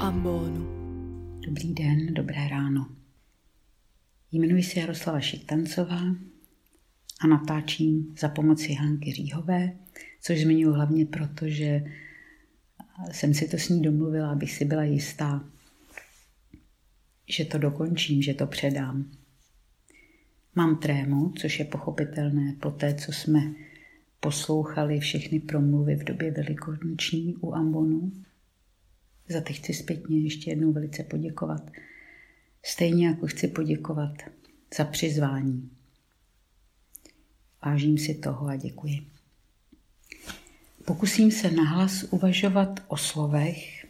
ambonu. Dobrý den, dobré ráno. Jmenuji se Jaroslava Šiktancová a natáčím za pomoci Hanky Říhové, což zmiňuji hlavně proto, že jsem si to s ní domluvila, abych si byla jistá, že to dokončím, že to předám. Mám trému, což je pochopitelné po té, co jsme poslouchali všechny promluvy v době velikonoční u Ambonu. Za ty chci zpětně ještě jednou velice poděkovat. Stejně jako chci poděkovat za přizvání. Vážím si toho a děkuji. Pokusím se nahlas uvažovat o slovech,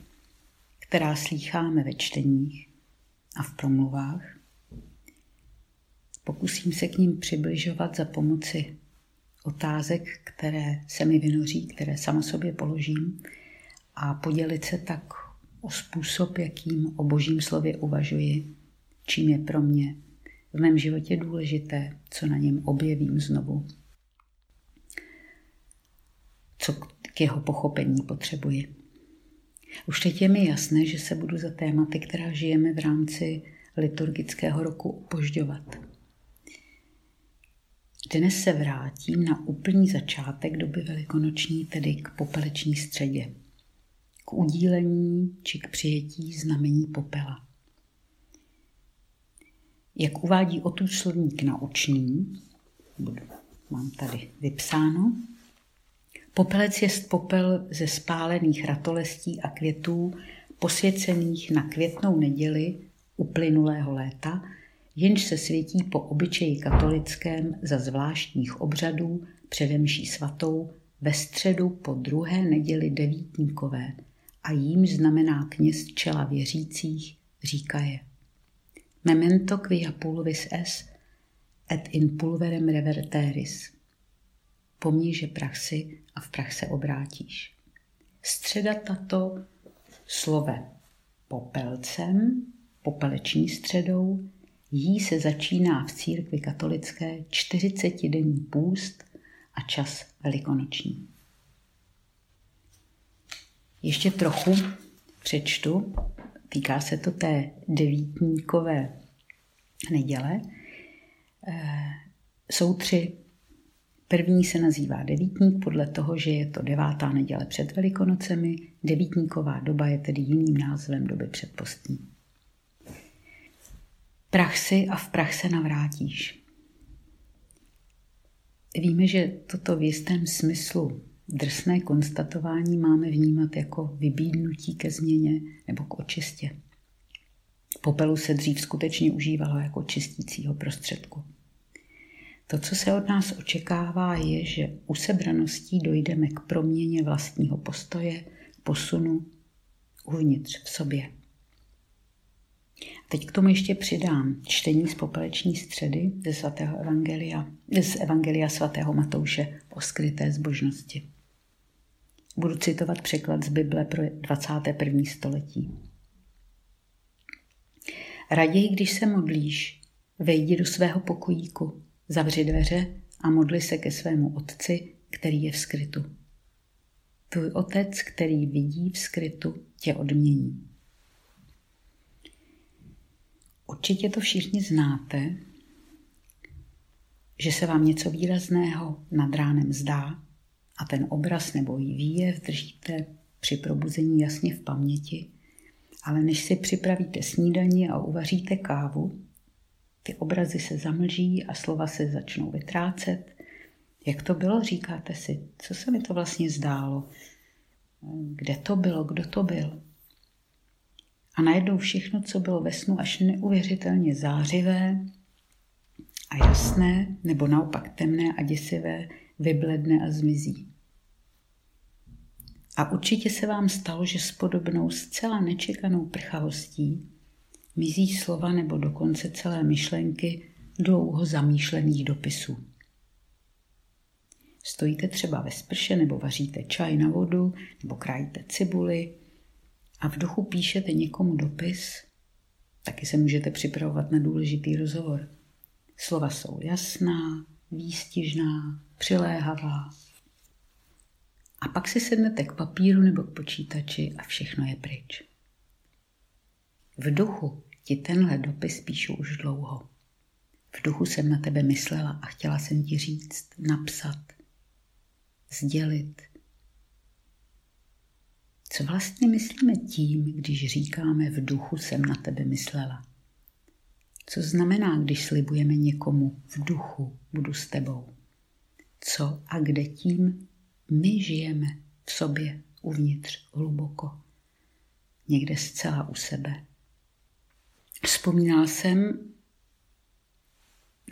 která slýcháme ve čteních a v promluvách. Pokusím se k ním přibližovat za pomoci otázek, které se mi vynoří, které sama sobě položím a podělit se tak o způsob, jakým o božím slově uvažuji, čím je pro mě v mém životě důležité, co na něm objevím znovu, co k jeho pochopení potřebuji. Už teď je mi jasné, že se budu za tématy, která žijeme v rámci liturgického roku, opožďovat. Dnes se vrátím na úplný začátek doby velikonoční, tedy k popeleční středě, k udílení či k přijetí znamení popela. Jak uvádí otud slovník naučný, mám tady vypsáno, popelec je popel ze spálených ratolestí a květů posvěcených na květnou neděli uplynulého léta – jenž se světí po obyčeji katolickém za zvláštních obřadů předemší svatou ve středu po druhé neděli devítníkové a jím znamená kněz čela věřících, říká je. Memento quia pulvis es et in pulverem reverteris. Pomní, že prach si a v prach se obrátíš. Středa tato slove popelcem, popeleční středou, Jí se začíná v církvi katolické 40-denní půst a čas velikonoční. Ještě trochu přečtu, týká se to té devítníkové neděle. Eh, jsou tři. První se nazývá devítník podle toho, že je to devátá neděle před Velikonocemi. Devítníková doba je tedy jiným názvem doby předpostní. Prach si a v prach se navrátíš. Víme, že toto v jistém smyslu drsné konstatování máme vnímat jako vybídnutí ke změně nebo k očistě. Popelu se dřív skutečně užívalo jako čistícího prostředku. To, co se od nás očekává, je, že u sebraností dojdeme k proměně vlastního postoje, posunu uvnitř v sobě. Teď k tomu ještě přidám čtení z popeleční středy ze svatého evangelia, z evangelia svatého Matouše o skryté zbožnosti. Budu citovat překlad z Bible pro 21. století. Raději, když se modlíš, vejdi do svého pokojíku, zavři dveře a modli se ke svému otci, který je v skrytu. Tvůj otec, který vidí v skrytu, tě odmění. Určitě to všichni znáte, že se vám něco výrazného nad ránem zdá a ten obraz nebo výjev držíte při probuzení jasně v paměti, ale než si připravíte snídaní a uvaříte kávu, ty obrazy se zamlží a slova se začnou vytrácet. Jak to bylo, říkáte si, co se mi to vlastně zdálo? Kde to bylo, kdo to byl? A najednou všechno, co bylo ve snu až neuvěřitelně zářivé a jasné, nebo naopak temné a děsivé, vybledne a zmizí. A určitě se vám stalo, že s podobnou zcela nečekanou prchavostí mizí slova nebo dokonce celé myšlenky dlouho zamýšlených dopisů. Stojíte třeba ve sprše nebo vaříte čaj na vodu nebo krajíte cibuli a v duchu píšete někomu dopis, taky se můžete připravovat na důležitý rozhovor. Slova jsou jasná, výstižná, přiléhavá. A pak si sednete k papíru nebo k počítači a všechno je pryč. V duchu ti tenhle dopis píšu už dlouho. V duchu jsem na tebe myslela a chtěla jsem ti říct, napsat, sdělit. Co vlastně myslíme tím, když říkáme v duchu jsem na tebe myslela? Co znamená, když slibujeme někomu v duchu budu s tebou? Co a kde tím my žijeme v sobě uvnitř hluboko? Někde zcela u sebe. Vzpomínal jsem,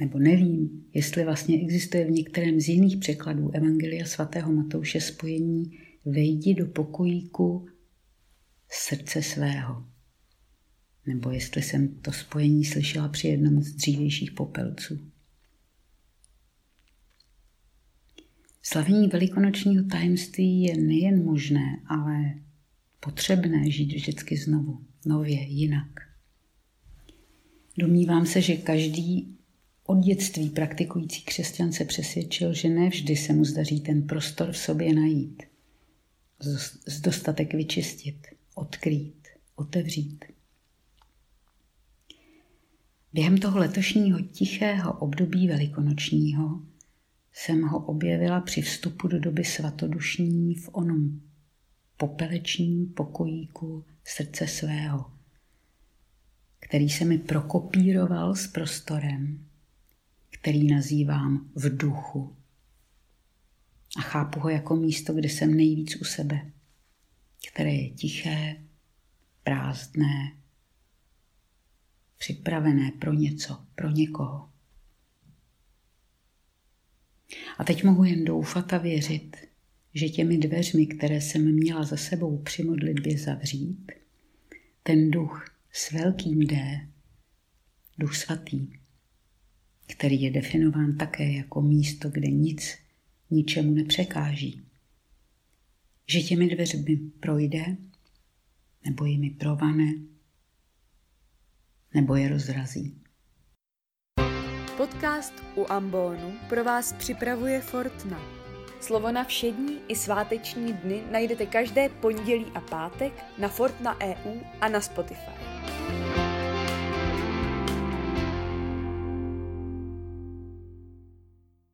nebo nevím, jestli vlastně existuje v některém z jiných překladů Evangelia svatého Matouše spojení vejdi do pokojíku srdce svého. Nebo jestli jsem to spojení slyšela při jednom z dřívějších popelců. Slavení velikonočního tajemství je nejen možné, ale potřebné žít vždycky znovu, nově, jinak. Domnívám se, že každý od dětství praktikující křesťan se přesvědčil, že ne vždy se mu zdaří ten prostor v sobě najít, z dostatek vyčistit, odkrýt, otevřít. Během toho letošního tichého období velikonočního jsem ho objevila při vstupu do doby svatodušní v onom popelečním pokojíku srdce svého, který se mi prokopíroval s prostorem, který nazývám v duchu. A chápu ho jako místo, kde jsem nejvíc u sebe, které je tiché, prázdné, připravené pro něco, pro někoho. A teď mohu jen doufat a věřit, že těmi dveřmi, které jsem měla za sebou při modlitbě zavřít, ten duch s velkým D, duch svatý, který je definován také jako místo, kde nic ničemu nepřekáží. Že těmi dveřmi projde, nebo jimi provane, nebo je rozrazí. Podcast u Ambonu pro vás připravuje Fortna. Slovo na všední i sváteční dny najdete každé pondělí a pátek na Fortna EU a na Spotify.